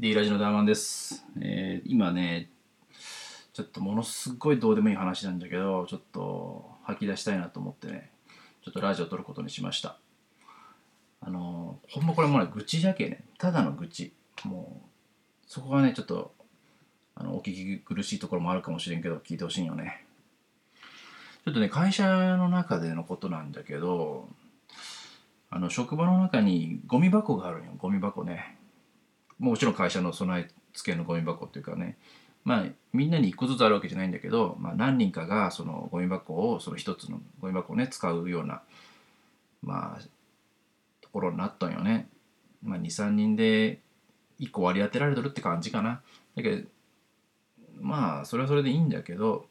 D ラジのダーマンです、えー今ねちょっとものすごいどうでもいい話なんだけどちょっと吐き出したいなと思ってねちょっとラジオ撮ることにしました。あのほんまこれもう愚痴じゃけね。ただの愚痴。もうそこがねちょっとあのお聞き苦しいところもあるかもしれんけど聞いてほしいよね。ちょっとね会社の中でのことなんだけどあの職場の中にゴミ箱があるんよ。ゴミ箱ね。もちろん会社の備え付けのゴミ箱っていうかねまあみんなに一個ずつあるわけじゃないんだけど、まあ、何人かがそのゴミ箱をその一つのゴミ箱をね使うようなまあところになったんよね。まあ、23人で1個割り当てられてるって感じかな。だけどまあそれはそれでいいんだけど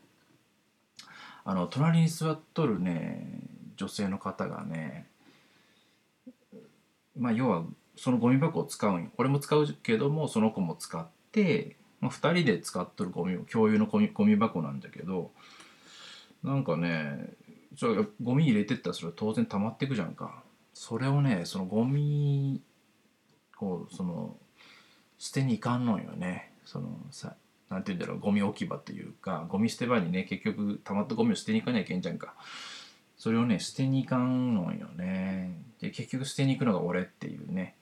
あの隣に座っとるね女性の方がねまあ要はそのゴミ箱を使うんよ。俺も使うけどもその子も使って、まあ、2人で使っとるゴミ共有のゴミゴミ箱なんだけどなんかねそれゴミ入れてったらそれは当然溜まっていくじゃんか。それをねそのゴミをその捨てに行かんのんよね。そのさなんて言うんだろうゴミ置き場っていうかゴミ捨て場にね結局溜まったゴミを捨てに行かなきゃいけんじゃんか。それをね捨てに行かんのんよね。で結局捨てに行くのが俺っていうね。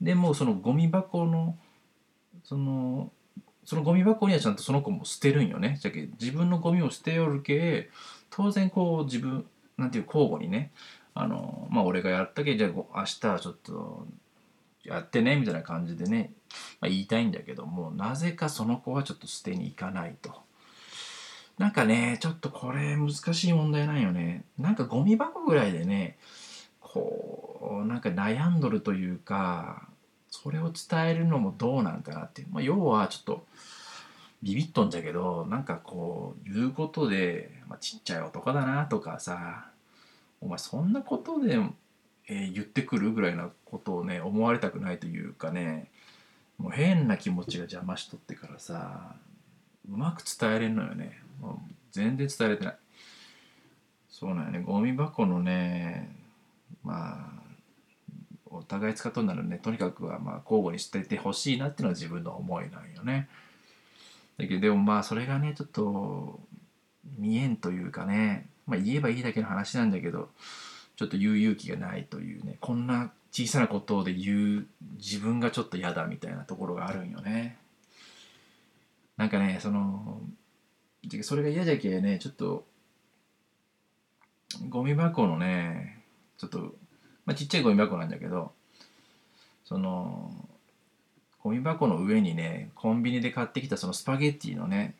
でもそのゴミ箱のそのそのゴミ箱にはちゃんとその子も捨てるんよねじゃけ自分のゴミを捨てよるけ当然こう自分なんていう交互にねあのまあ俺がやったけじゃあ明日ちょっとやってねみたいな感じでね、まあ、言いたいんだけどもなぜかその子はちょっと捨てに行かないと。なんかねちょっとこれ難しい問題なんよね。なんかゴミ箱ぐらいでねこうなんか悩んどるというかそれを伝えるのもどうなんかなっていう、まあ、要はちょっとビビっとんじゃけどなんかこう言うことで、まあ、ちっちゃい男だなとかさお前そんなことで、えー言ってくるぐらいなことをね思われたくないというかねもう変な気持ちが邪魔しとってからさうまく伝えれんのよね。もう全然伝えれてない。そうなんよね。ゴミ箱のねまあお互い使っとならねとにかくはまあ交互に捨ててほしいなっていうのは自分の思いなんよね。だけどでもまあそれがねちょっと見えんというかねまあ言えばいいだけの話なんだけどちょっと言う勇気がないというねこんな小さなことで言う自分がちょっと嫌だみたいなところがあるんよね。なんかねそのそれが嫌じゃけねちょっとゴミ箱のねちょっと、まあ、ちっちゃいゴミ箱なんだけどそのゴミ箱の上にねコンビニで買ってきたそのスパゲッティのね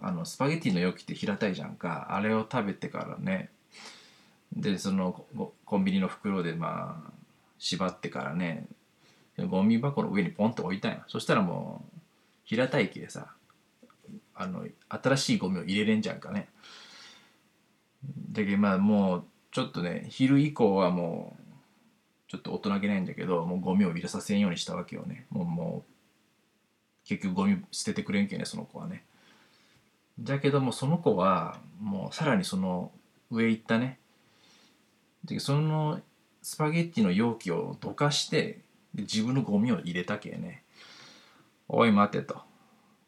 あのスパゲッティの容器って平たいじゃんか。あれを食べてからね。でそのコンビニの袋でまあ縛ってからねゴミ箱の上にポンと置いたんよ。そしたらもう平たい木でさあの新しいゴミを入れれんじゃんかね。だけどまあもうちょっとね昼以降はもうちょっと大人げないんだけどもうゴミを入れさせんようにしたわけよね。もうもう結局ゴミ捨ててくれんけねその子はね。だけどもその子はもうさらにその上行ったね。でそのスパゲッティの容器をどかして自分のゴミを入れたけね。おい待てと。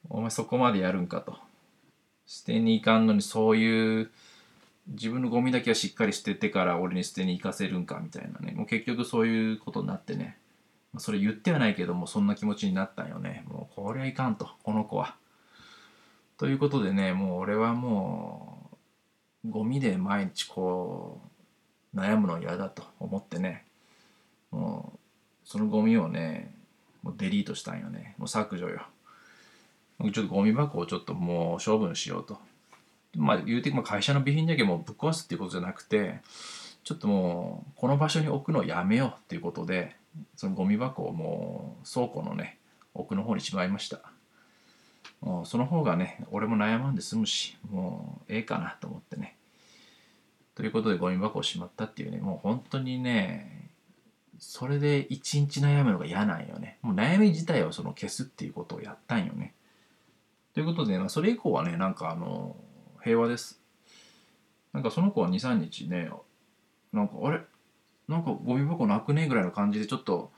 お前そこまでやるんかと。捨てに行かんのにそういう自分のゴミだけはしっかり捨ててから俺に捨てに行かせるんかみたいなね。もう結局そういうことになってね。それ言ってはないけどもそんな気持ちになったんよね。もうこれはいかんと。この子は。ということでねもう俺はもうゴミで毎日こう悩むの嫌だと。思ってね。もうそのゴミをねもうデリートしたんよね。もう削除よ。ちょっとゴミ箱をちょっともう処分しようと。まあ言うてまあ会社の備品だけもぶっ壊すっていうことじゃなくてちょっともうこの場所に置くのをやめようっていうことでそのゴミ箱をもう倉庫のね奥の方にしまいました。もうその方がね俺も悩まんで済むしもうええかなと思ってね。ということでゴミ箱をしまったっていうねもう本当にねそれで一日悩むのが嫌なんよね。もう悩み自体をその消すっていうことをやったんよね。ということで、まあ、それ以降はねなんかあの平和です。なんかその子は23日ねなんかあれ？なんかゴミ箱なくね？えぐらいの感じでちょっと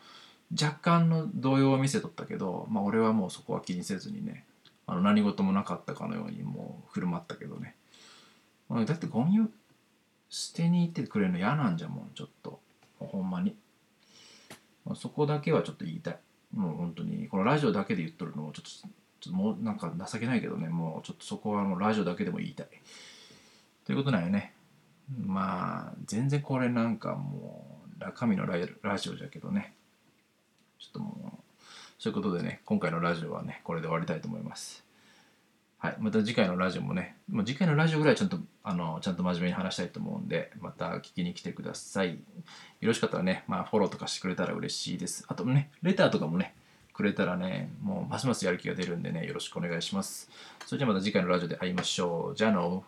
若干の動揺を見せとったけど、まあ、俺はもうそこは気にせずにねあの何事もなかったかのようにもう振る舞ったけどね、だってゴミを捨てに行ってくれるの嫌なんじゃもんちょっと。ほんまに、ま、そこだけはちょっと言いたい。もう本当にこのラジオだけで言っとるのもちょっとちょっともうなんか情けないけどねもうちょっとそこはもうラジオだけでも言いたい。ということなんよね。まあ全然これなんかもう中身のララジオじゃけどね。ちょっともうそういうことでね今回のラジオはねこれで終わりたいと思います。はいまた次回のラジオもねもう次回のラジオぐらいちゃんとあのちゃんと真面目に話したいと思うんでまた聞きに来てください。よろしかったらねまあフォローとかしてくれたら嬉しいです。あとねレターとかもねくれたらねもうますますやる気が出るんでねよろしくお願いします。それじゃあまた次回のラジオで会いましょう。じゃあの。